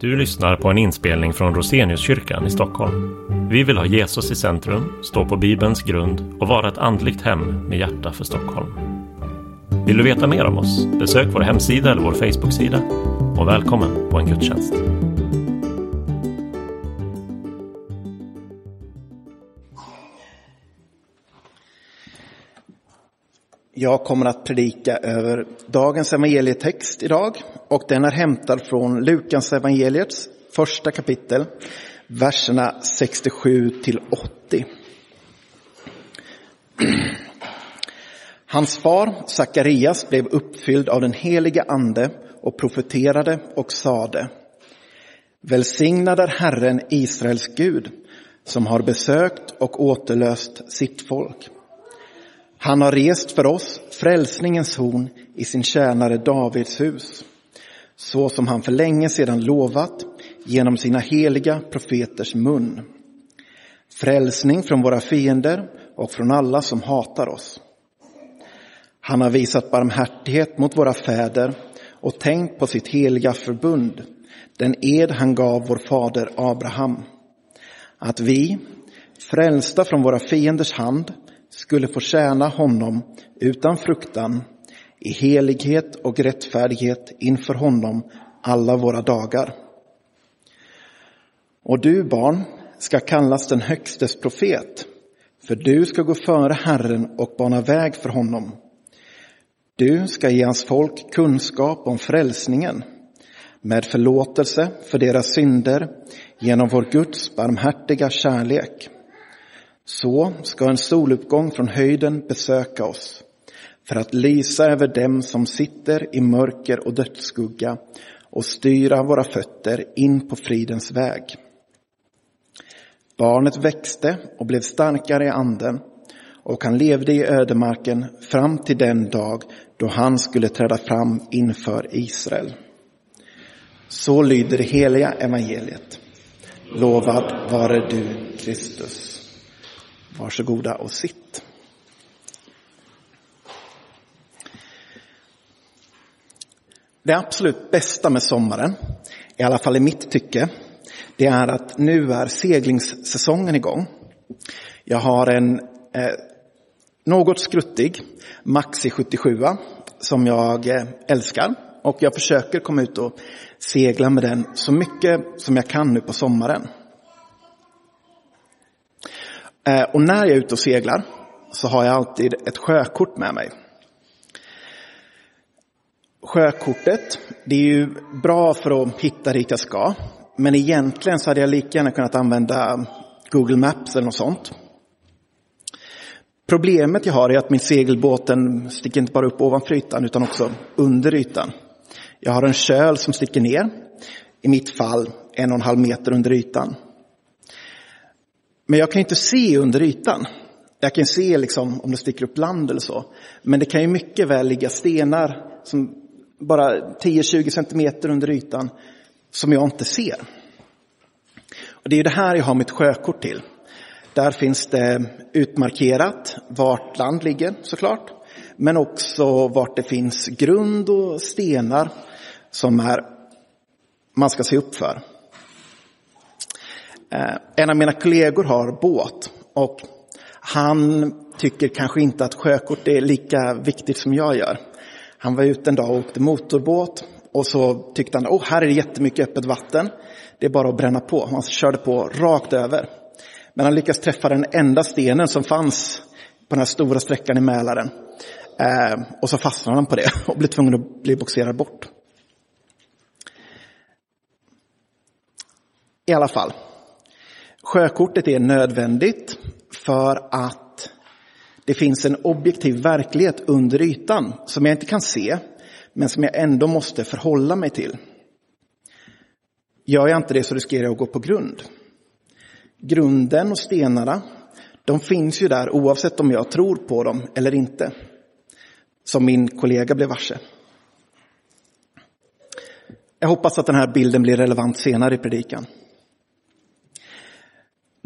Du lyssnar på en inspelning från Roseniuskyrkan i Stockholm. Vi vill ha Jesus i centrum, stå på Bibelns grund och vara ett andligt hem med hjärta för Stockholm. Vill du veta mer om oss? Besök vår hemsida eller vår Facebooksida. Och välkommen på en gudstjänst. Jag kommer att predika över dagens evangelietext idag och den är hämtad från Lukas evangeliets första kapitel, verserna 67 till 80. Hans far Sakarias blev uppfylld av den heliga ande och profeterade och sade Välsignad är Herren Israels Gud som har besökt och återlöst sitt folk. Han har rest för oss frälsningens horn i sin tjänare Davids hus, så som han för länge sedan lovat genom sina heliga profeters mun. Frälsning från våra fiender och från alla som hatar oss. Han har visat barmhärtighet mot våra fäder och tänkt på sitt heliga förbund, den ed han gav vår fader Abraham. Att vi, frälsta från våra fienders hand, skulle få tjäna honom utan fruktan i helighet och rättfärdighet inför honom alla våra dagar. Och du barn ska kallas den högstes profet, för du ska gå före Herren och bana väg för honom. Du ska ge hans folk kunskap om frälsningen med förlåtelse för deras synder genom vår Guds barmhärtiga kärlek. Så ska en soluppgång från höjden besöka oss för att lysa över dem som sitter i mörker och dödsskugga och styra våra fötter in på fridens väg. Barnet växte och blev starkare i anden och han levde i ödemarken fram till den dag då han skulle träda fram inför Israel. Så lyder det heliga evangeliet. Lovad vare du, Kristus. Varsågoda och sitt. Det absolut bästa med sommaren, i alla fall i mitt tycke, det är att nu är seglingssäsongen igång. Jag har en eh, något skruttig Maxi 77 som jag eh, älskar och jag försöker komma ut och segla med den så mycket som jag kan nu på sommaren. Eh, och när jag är ute och seglar så har jag alltid ett sjökort med mig. Sjökortet, det är ju bra för att hitta dit jag ska. Men egentligen så hade jag lika gärna kunnat använda Google Maps eller något sånt. Problemet jag har är att min segelbåten sticker inte bara upp ovanför ytan utan också under ytan. Jag har en köl som sticker ner, i mitt fall en och en halv meter under ytan. Men jag kan inte se under ytan. Jag kan se liksom om det sticker upp land eller så. Men det kan ju mycket väl ligga stenar som bara 10-20 centimeter under ytan som jag inte ser. Och det är det här jag har mitt sjökort till. Där finns det utmarkerat vart land ligger såklart. Men också vart det finns grund och stenar som är, man ska se upp för. Eh, en av mina kollegor har båt och han tycker kanske inte att sjökort är lika viktigt som jag gör. Han var ute en dag och åkte motorbåt och så tyckte han, oh, här är det jättemycket öppet vatten. Det är bara att bränna på. Han körde på rakt över. Men han lyckades träffa den enda stenen som fanns på den här stora sträckan i Mälaren. Eh, och så fastnade han på det och blev tvungen att bli boxerad bort. I alla fall, Sjökortet är nödvändigt för att det finns en objektiv verklighet under ytan som jag inte kan se, men som jag ändå måste förhålla mig till. Gör jag inte det så riskerar jag att gå på grund. Grunden och stenarna, de finns ju där oavsett om jag tror på dem eller inte. Som min kollega blev varse. Jag hoppas att den här bilden blir relevant senare i predikan.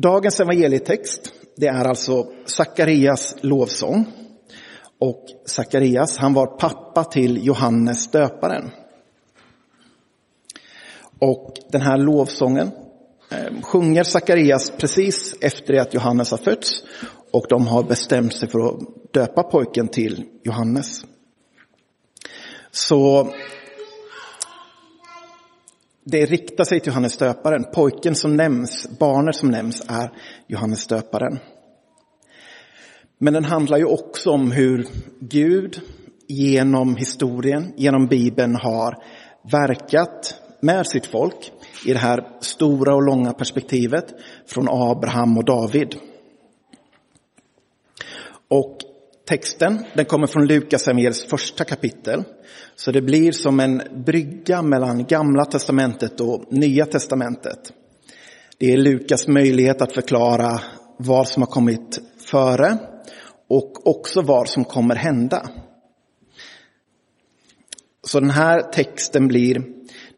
Dagens evangelietext, det är alltså Sakarias lovsång. Och Sakarias, han var pappa till Johannes döparen. Och den här lovsången eh, sjunger Sakarias precis efter det att Johannes har fötts och de har bestämt sig för att döpa pojken till Johannes. Så det riktar sig till Johannes döparen. Pojken som nämns, barnet som nämns är Johannes döparen. Men den handlar ju också om hur Gud genom historien, genom Bibeln har verkat med sitt folk i det här stora och långa perspektivet från Abraham och David. Och texten den kommer från Lukas evangeliets första kapitel. Så det blir som en brygga mellan gamla testamentet och nya testamentet. Det är Lukas möjlighet att förklara vad som har kommit före och också vad som kommer hända. Så den här texten blir,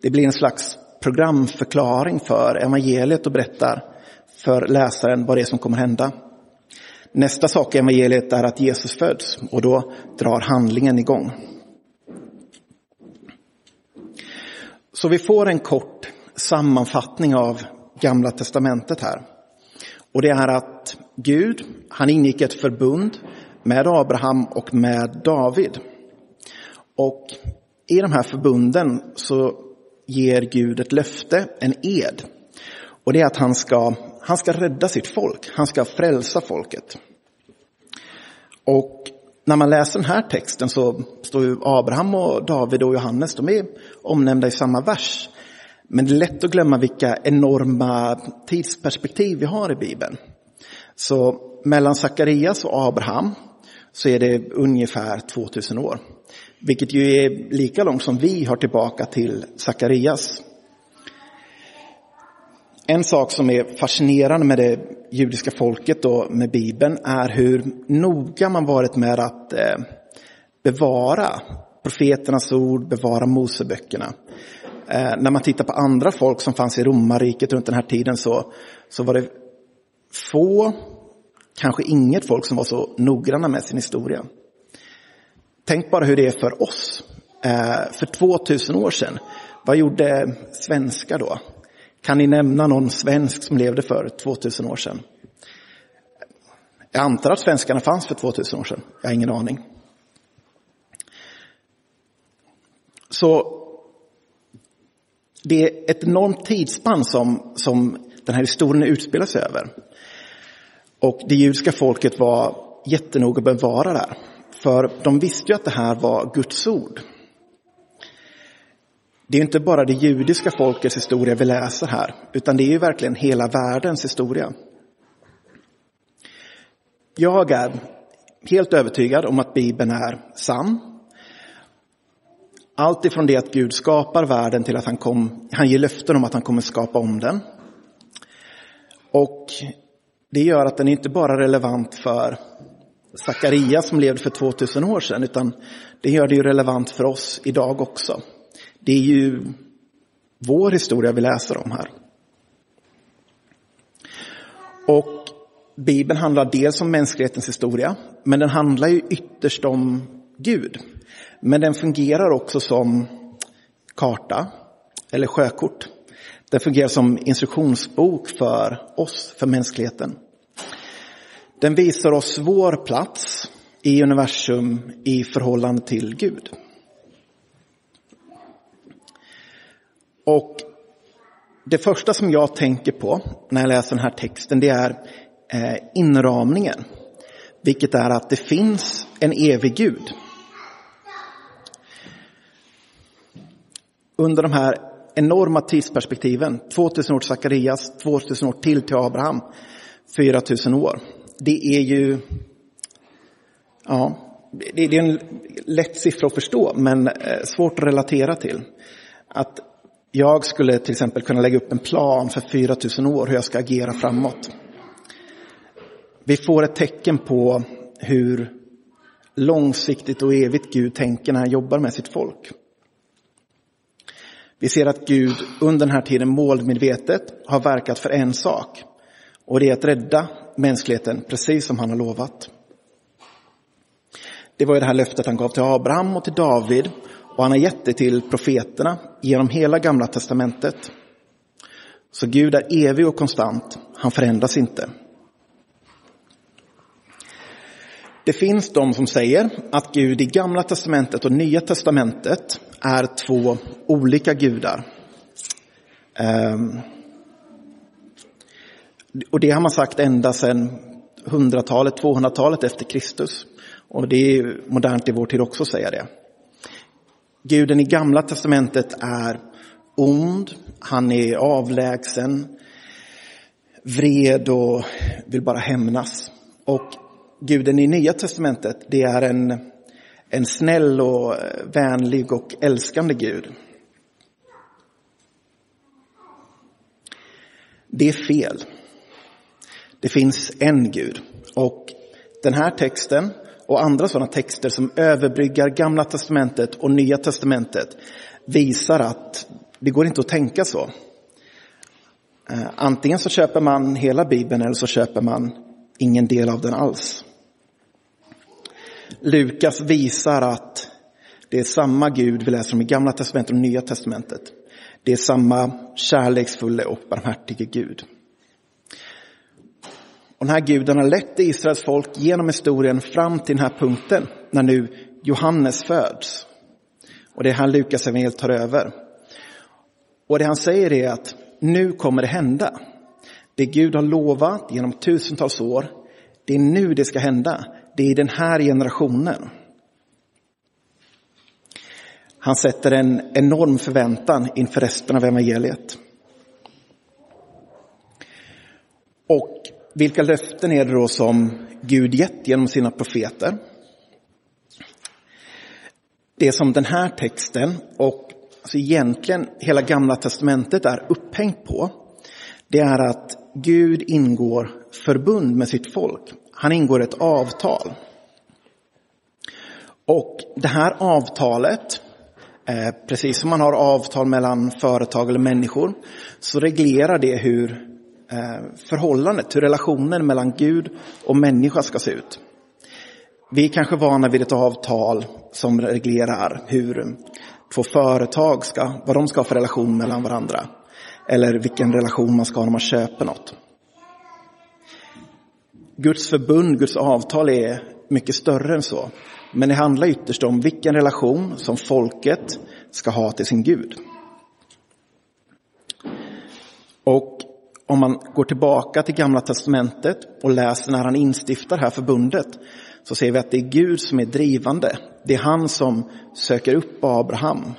det blir en slags programförklaring för evangeliet och berättar för läsaren vad det är som kommer hända. Nästa sak i evangeliet är att Jesus föds och då drar handlingen igång. Så vi får en kort sammanfattning av Gamla testamentet här. Och det är att Gud, han ingick ett förbund med Abraham och med David. Och i de här förbunden så ger Gud ett löfte, en ed. Och det är att han ska, han ska rädda sitt folk, han ska frälsa folket. Och när man läser den här texten så står ju Abraham och David och Johannes, de är omnämnda i samma vers. Men det är lätt att glömma vilka enorma tidsperspektiv vi har i Bibeln. Så mellan Sakarias och Abraham så är det ungefär 2000 år. Vilket ju är lika långt som vi har tillbaka till Sakarias. En sak som är fascinerande med det judiska folket och med Bibeln är hur noga man varit med att eh, bevara profeternas ord, bevara Moseböckerna. Eh, när man tittar på andra folk som fanns i romarriket runt den här tiden så, så var det få, kanske inget folk som var så noggranna med sin historia. Tänk bara hur det är för oss. Eh, för 2000 år sedan, vad gjorde svenskar då? Kan ni nämna någon svensk som levde för 2000 år sedan? Jag antar att svenskarna fanns för 2000 år sedan. Jag har ingen aning. Så det är ett enormt tidsspann som, som den här historien utspelar sig över. Och det judiska folket var jättenoga att bevara det här. För de visste ju att det här var Guds ord. Det är inte bara det judiska folkets historia vi läser här, utan det är ju verkligen hela världens historia. Jag är helt övertygad om att Bibeln är sann. Allt ifrån det att Gud skapar världen till att han, kom, han ger löften om att han kommer skapa om den. Och det gör att den inte bara är relevant för Sakarias som levde för 2000 år sedan, utan det gör det ju relevant för oss idag också. Det är ju vår historia vi läser om här. Och Bibeln handlar dels om mänsklighetens historia, men den handlar ju ytterst om Gud. Men den fungerar också som karta eller sjökort. Den fungerar som instruktionsbok för oss, för mänskligheten. Den visar oss vår plats i universum i förhållande till Gud. Och det första som jag tänker på när jag läser den här texten det är eh, inramningen. Vilket är att det finns en evig Gud. Under de här enorma tidsperspektiven, 2000 år till Sakarias, 2000 år till till Abraham, 4000 år. Det är ju, ja, det är en lätt siffra att förstå men eh, svårt att relatera till. Att jag skulle till exempel kunna lägga upp en plan för 4000 år hur jag ska agera framåt. Vi får ett tecken på hur långsiktigt och evigt Gud tänker när han jobbar med sitt folk. Vi ser att Gud under den här tiden målmedvetet har verkat för en sak och det är att rädda mänskligheten precis som han har lovat. Det var ju det här löftet han gav till Abraham och till David och han har gett det till profeterna genom hela gamla testamentet. Så Gud är evig och konstant, han förändras inte. Det finns de som säger att Gud i Gamla testamentet och Nya testamentet är två olika gudar. Ehm. Och det har man sagt ända sedan 100-talet, 200-talet efter Kristus. Och det är modernt i vår tid också att säga det. Guden i Gamla testamentet är ond, han är avlägsen, vred och vill bara hämnas. Och guden i Nya testamentet, det är en, en snäll och vänlig och älskande Gud. Det är fel. Det finns en Gud. Och den här texten och andra sådana texter som överbryggar Gamla testamentet och Nya testamentet visar att det går inte att tänka så. Eh, antingen så köper man hela Bibeln eller så köper man ingen del av den alls. Lukas visar att det är samma Gud vi läser om i Gamla testamentet och Nya testamentet. Det är samma kärleksfulla och barmhärtige Gud. Och den här guden har lett Israels folk genom historien fram till den här punkten när nu Johannes föds. Och det är här Lukas evangeliet tar över. Och det han säger är att nu kommer det hända. Det Gud har lovat genom tusentals år, det är nu det ska hända. Det är i den här generationen. Han sätter en enorm förväntan inför resten av evangeliet. Och vilka löften är det då som Gud gett genom sina profeter? Det som den här texten och alltså egentligen hela gamla testamentet är upphängt på, det är att Gud ingår förbund med sitt folk. Han ingår ett avtal. Och det här avtalet, eh, precis som man har avtal mellan företag eller människor, så reglerar det hur Eh, förhållandet, hur relationen mellan Gud och människa ska se ut. Vi är kanske vana vid ett avtal som reglerar hur två företag ska, vad de ska ha för relation mellan varandra. Eller vilken relation man ska ha när man köper något. Guds förbund, Guds avtal är mycket större än så. Men det handlar ytterst om vilken relation som folket ska ha till sin Gud. Och om man går tillbaka till Gamla Testamentet och läser när han instiftar det här förbundet så ser vi att det är Gud som är drivande. Det är han som söker upp Abraham,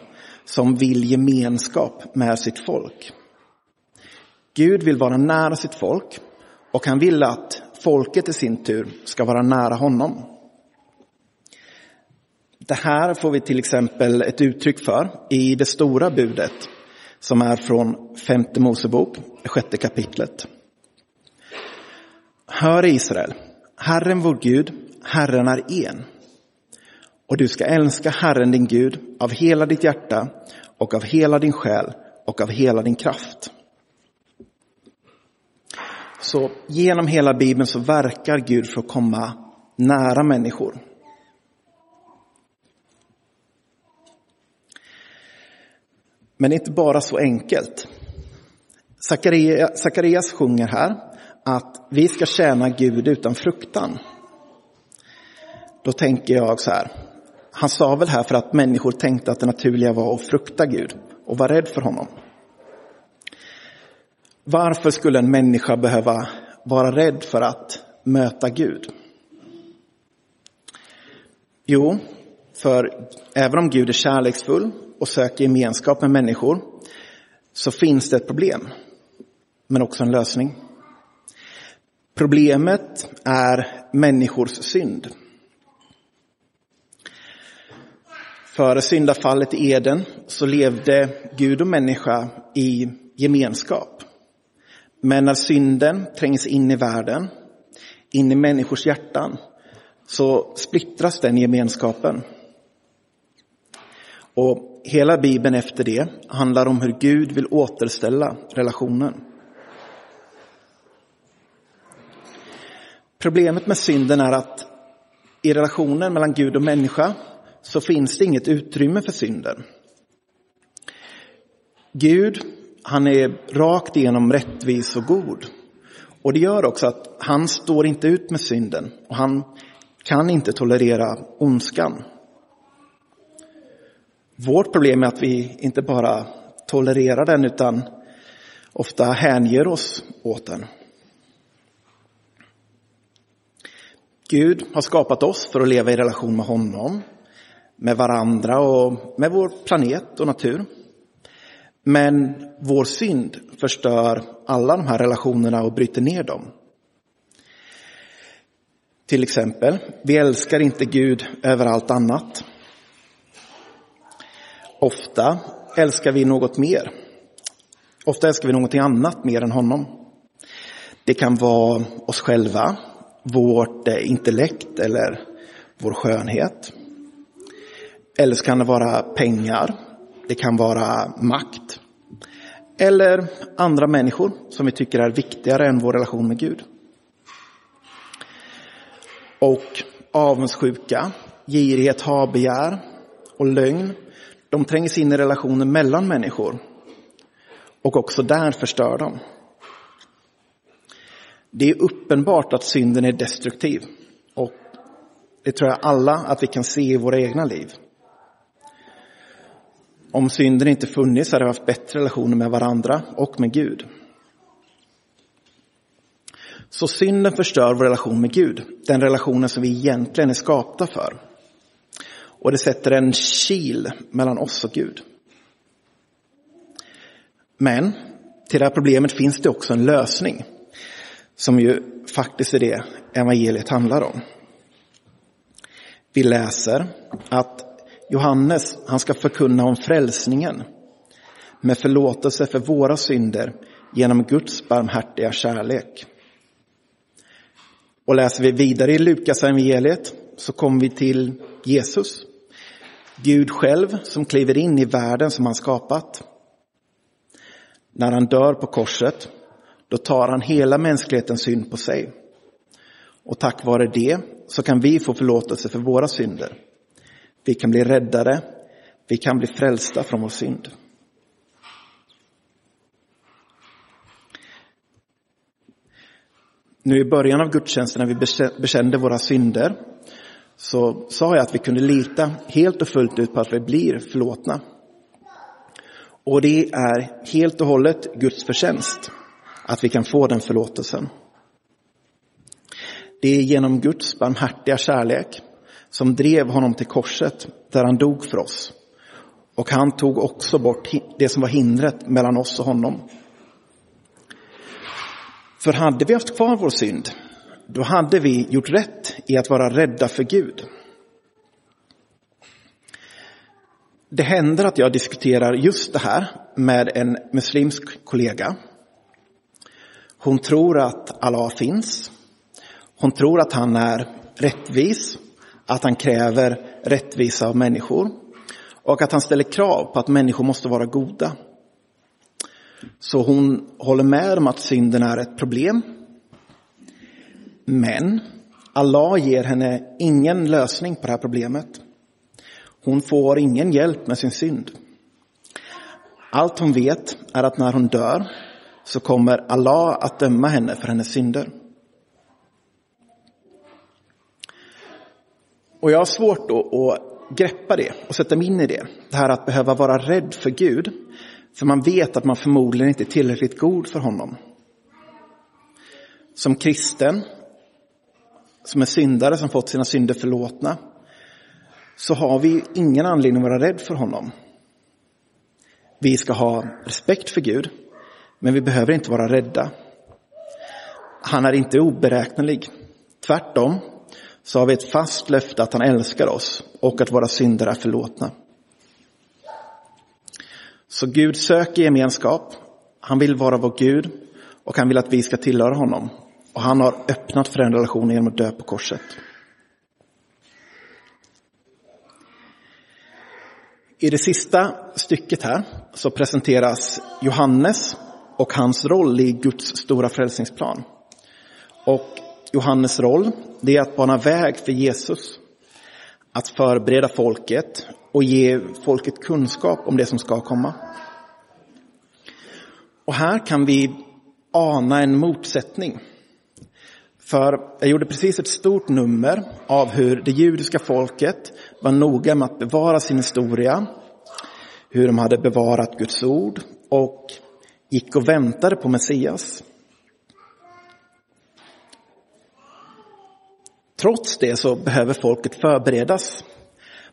som vill gemenskap med sitt folk. Gud vill vara nära sitt folk och han vill att folket i sin tur ska vara nära honom. Det här får vi till exempel ett uttryck för i det stora budet som är från femte Mosebok, sjätte kapitlet. Hör Israel, Herren vår Gud, Herren är en. Och du ska älska Herren din Gud av hela ditt hjärta och av hela din själ och av hela din kraft. Så genom hela Bibeln så verkar Gud för att komma nära människor. Men det är inte bara så enkelt. Sakarias sjunger här att vi ska tjäna Gud utan fruktan. Då tänker jag så här. Han sa väl här för att människor tänkte att det naturliga var att frukta Gud och vara rädd för honom. Varför skulle en människa behöva vara rädd för att möta Gud? Jo, för även om Gud är kärleksfull och söker gemenskap med människor så finns det ett problem, men också en lösning. Problemet är människors synd. Före syndafallet i Eden så levde Gud och människa i gemenskap. Men när synden trängs in i världen, in i människors hjärtan, så splittras den gemenskapen. Och hela Bibeln efter det handlar om hur Gud vill återställa relationen. Problemet med synden är att i relationen mellan Gud och människa så finns det inget utrymme för synden. Gud han är rakt igenom rättvis och god. Och det gör också att han står inte ut med synden och han kan inte tolerera ondskan. Vårt problem är att vi inte bara tolererar den utan ofta hänger oss åt den. Gud har skapat oss för att leva i relation med honom, med varandra och med vår planet och natur. Men vår synd förstör alla de här relationerna och bryter ner dem. Till exempel, vi älskar inte Gud över allt annat. Ofta älskar vi något mer. Ofta älskar vi någonting annat mer än honom. Det kan vara oss själva, vårt eh, intellekt eller vår skönhet. Eller så kan det vara pengar, det kan vara makt. Eller andra människor som vi tycker är viktigare än vår relation med Gud. Och avundsjuka, girighet, habegär och lögn, de tränger sig in i relationer mellan människor. Och också där förstör de. Det är uppenbart att synden är destruktiv. Och det tror jag alla att vi kan se i våra egna liv. Om synden inte funnits hade vi haft bättre relationer med varandra och med Gud. Så synden förstör vår relation med Gud, den relationen som vi egentligen är skapta för. Och det sätter en kil mellan oss och Gud. Men till det här problemet finns det också en lösning. Som ju faktiskt är det evangeliet handlar om. Vi läser att Johannes, han ska förkunna om frälsningen med förlåtelse för våra synder genom Guds barmhärtiga kärlek. Och läser vi vidare i Lukas evangeliet så kommer vi till Jesus. Gud själv som kliver in i världen som han skapat. När han dör på korset, då tar han hela mänsklighetens synd på sig. Och tack vare det så kan vi få förlåtelse för våra synder. Vi kan bli räddade, vi kan bli frälsta från vår synd. Nu i början av gudstjänsten när vi bekände våra synder så sa jag att vi kunde lita helt och fullt ut på att vi blir förlåtna. Och det är helt och hållet Guds förtjänst att vi kan få den förlåtelsen. Det är genom Guds barmhärtiga kärlek som drev honom till korset där han dog för oss. Och han tog också bort det som var hindret mellan oss och honom. För hade vi haft kvar vår synd, då hade vi gjort rätt i att vara rädda för Gud. Det händer att jag diskuterar just det här med en muslimsk kollega. Hon tror att Allah finns. Hon tror att han är rättvis att han kräver rättvisa av människor och att han ställer krav på att människor måste vara goda. Så hon håller med om att synden är ett problem. Men Allah ger henne ingen lösning på det här problemet. Hon får ingen hjälp med sin synd. Allt hon vet är att när hon dör så kommer Allah att döma henne för hennes synder. Och jag har svårt då att greppa det och sätta mig in i det. Det här att behöva vara rädd för Gud. För man vet att man förmodligen inte är tillräckligt god för honom. Som kristen, som är syndare som fått sina synder förlåtna, så har vi ingen anledning att vara rädd för honom. Vi ska ha respekt för Gud, men vi behöver inte vara rädda. Han är inte oberäknelig. Tvärtom så har vi ett fast löfte att han älskar oss och att våra synder är förlåtna. Så Gud söker gemenskap. Han vill vara vår Gud och han vill att vi ska tillhöra honom. Och han har öppnat för den relationen genom att dö på korset. I det sista stycket här så presenteras Johannes och hans roll i Guds stora frälsningsplan. Och Johannes roll, det är att bana väg för Jesus. Att förbereda folket och ge folket kunskap om det som ska komma. Och här kan vi ana en motsättning. För jag gjorde precis ett stort nummer av hur det judiska folket var noga med att bevara sin historia, hur de hade bevarat Guds ord och gick och väntade på Messias. Trots det så behöver folket förberedas.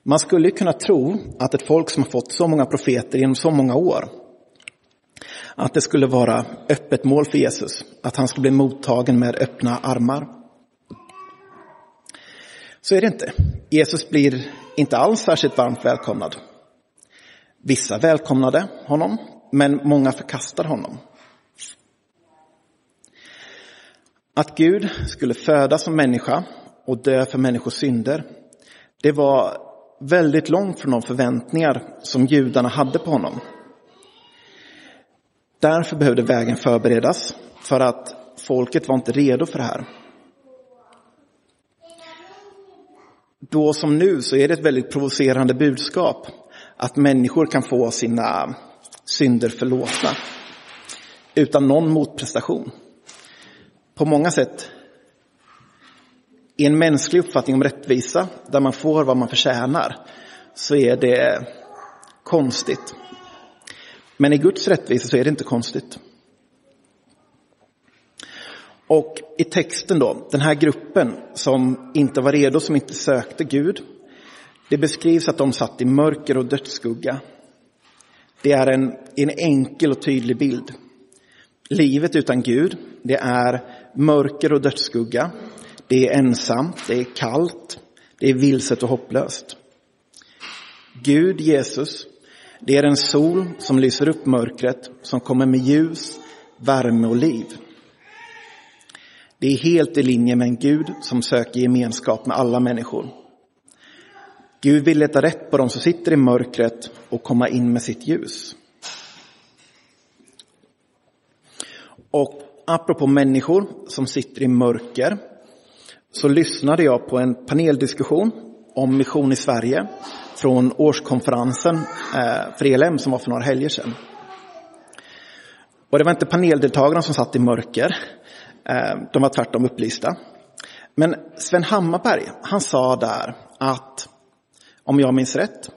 Man skulle kunna tro att ett folk som har fått så många profeter genom så många år, att det skulle vara öppet mål för Jesus, att han skulle bli mottagen med öppna armar. Så är det inte. Jesus blir inte alls särskilt varmt välkomnad. Vissa välkomnade honom, men många förkastar honom. Att Gud skulle födas som människa och dö för människors synder, det var väldigt långt från de förväntningar som judarna hade på honom. Därför behövde vägen förberedas, för att folket var inte redo för det här. Då som nu så är det ett väldigt provocerande budskap att människor kan få sina synder förlåtna utan någon motprestation. På många sätt i en mänsklig uppfattning om rättvisa, där man får vad man förtjänar, så är det konstigt. Men i Guds rättvisa så är det inte konstigt. Och i texten då, den här gruppen som inte var redo, som inte sökte Gud, det beskrivs att de satt i mörker och dödsskugga. Det är en, en enkel och tydlig bild. Livet utan Gud, det är mörker och dödsskugga. Det är ensamt, det är kallt, det är vilset och hopplöst. Gud, Jesus, det är en sol som lyser upp mörkret, som kommer med ljus, värme och liv. Det är helt i linje med en Gud som söker gemenskap med alla människor. Gud vill leta rätt på dem som sitter i mörkret och komma in med sitt ljus. Och apropå människor som sitter i mörker så lyssnade jag på en paneldiskussion om mission i Sverige från årskonferensen eh, för ELM som var för några helger sedan. Och det var inte paneldeltagarna som satt i mörker, eh, de var tvärtom upplysta. Men Sven Hammarberg, han sa där att, om jag minns rätt,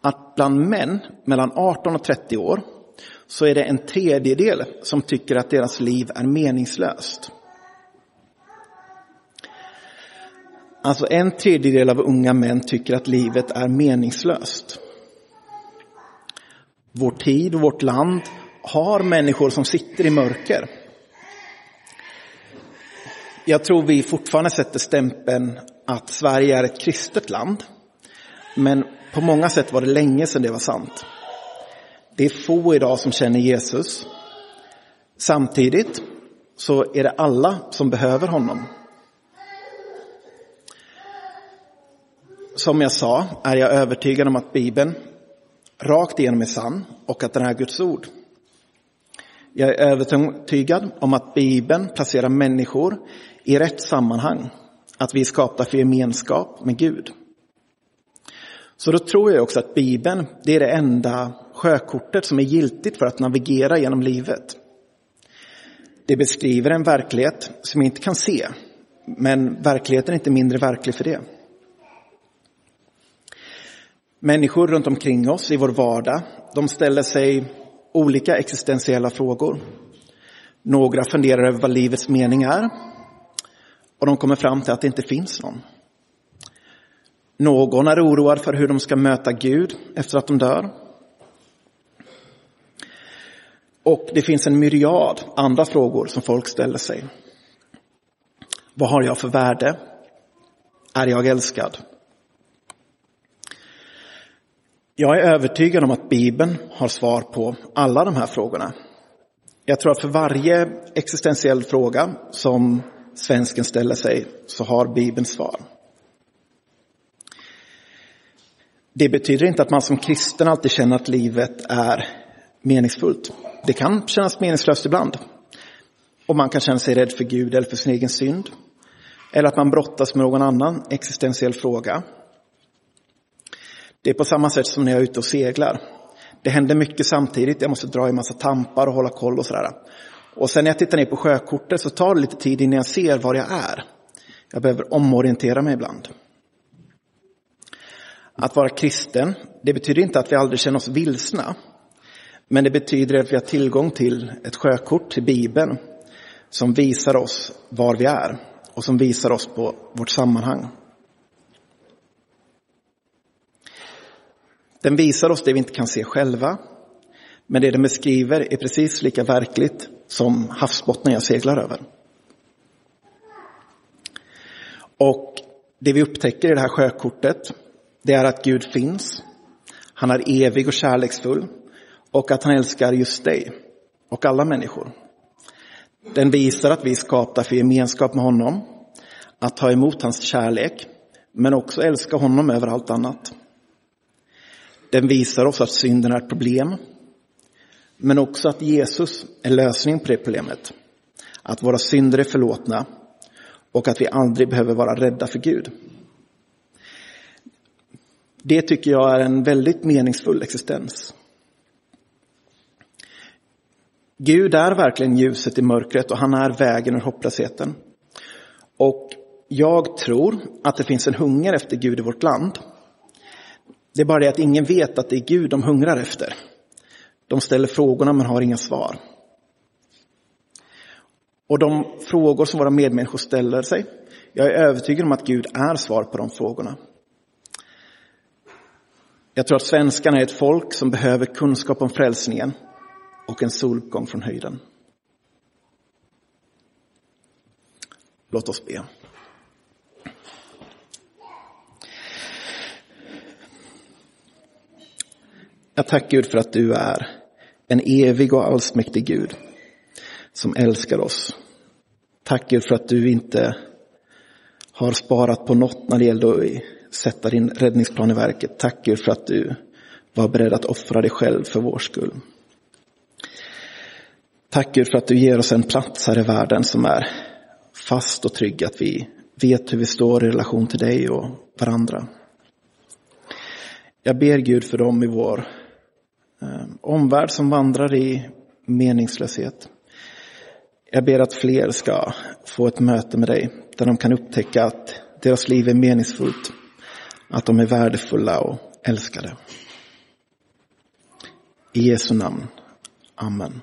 att bland män mellan 18 och 30 år så är det en tredjedel som tycker att deras liv är meningslöst. Alltså en tredjedel av unga män tycker att livet är meningslöst. Vår tid och vårt land har människor som sitter i mörker. Jag tror vi fortfarande sätter stämpeln att Sverige är ett kristet land. Men på många sätt var det länge sedan det var sant. Det är få idag som känner Jesus. Samtidigt så är det alla som behöver honom. Som jag sa är jag övertygad om att Bibeln rakt igenom är sann och att den är Guds ord. Jag är övertygad om att Bibeln placerar människor i rätt sammanhang, att vi är skapta för gemenskap med Gud. Så då tror jag också att Bibeln, det är det enda sjökortet som är giltigt för att navigera genom livet. Det beskriver en verklighet som vi inte kan se, men verkligheten är inte mindre verklig för det. Människor runt omkring oss i vår vardag, de ställer sig olika existentiella frågor. Några funderar över vad livets mening är och de kommer fram till att det inte finns någon. Någon är oroad för hur de ska möta Gud efter att de dör. Och det finns en myriad andra frågor som folk ställer sig. Vad har jag för värde? Är jag älskad? Jag är övertygad om att Bibeln har svar på alla de här frågorna. Jag tror att för varje existentiell fråga som svensken ställer sig så har Bibeln svar. Det betyder inte att man som kristen alltid känner att livet är meningsfullt. Det kan kännas meningslöst ibland. Och man kan känna sig rädd för Gud eller för sin egen synd. Eller att man brottas med någon annan existentiell fråga. Det är på samma sätt som när jag är ute och seglar. Det händer mycket samtidigt. Jag måste dra i massa tampar och hålla koll och sådär. Och sen när jag tittar ner på sjökortet så tar det lite tid innan jag ser var jag är. Jag behöver omorientera mig ibland. Att vara kristen, det betyder inte att vi aldrig känner oss vilsna. Men det betyder att vi har tillgång till ett sjökort, till Bibeln, som visar oss var vi är och som visar oss på vårt sammanhang. Den visar oss det vi inte kan se själva, men det den beskriver är precis lika verkligt som havsbottnen jag seglar över. Och det vi upptäcker i det här sjökortet, det är att Gud finns. Han är evig och kärleksfull och att han älskar just dig och alla människor. Den visar att vi är skapta för gemenskap med honom, att ta emot hans kärlek, men också älska honom över allt annat. Den visar oss att synden är ett problem, men också att Jesus är lösningen på det problemet. Att våra synder är förlåtna och att vi aldrig behöver vara rädda för Gud. Det tycker jag är en väldigt meningsfull existens. Gud är verkligen ljuset i mörkret och han är vägen ur hopplösheten. Och jag tror att det finns en hunger efter Gud i vårt land. Det är bara det att ingen vet att det är Gud de hungrar efter. De ställer frågorna men har inga svar. Och de frågor som våra medmänniskor ställer sig, jag är övertygad om att Gud är svar på de frågorna. Jag tror att svenskarna är ett folk som behöver kunskap om frälsningen och en soluppgång från höjden. Låt oss be. Jag tackar Gud för att du är en evig och allsmäktig Gud som älskar oss. Tack Gud för att du inte har sparat på något när det gällde att sätta din räddningsplan i verket. Tack Gud för att du var beredd att offra dig själv för vår skull. Tack Gud för att du ger oss en plats här i världen som är fast och trygg, att vi vet hur vi står i relation till dig och varandra. Jag ber Gud för dem i vår Ehm, omvärld som vandrar i meningslöshet. Jag ber att fler ska få ett möte med dig där de kan upptäcka att deras liv är meningsfullt, att de är värdefulla och älskade. I Jesu namn. Amen.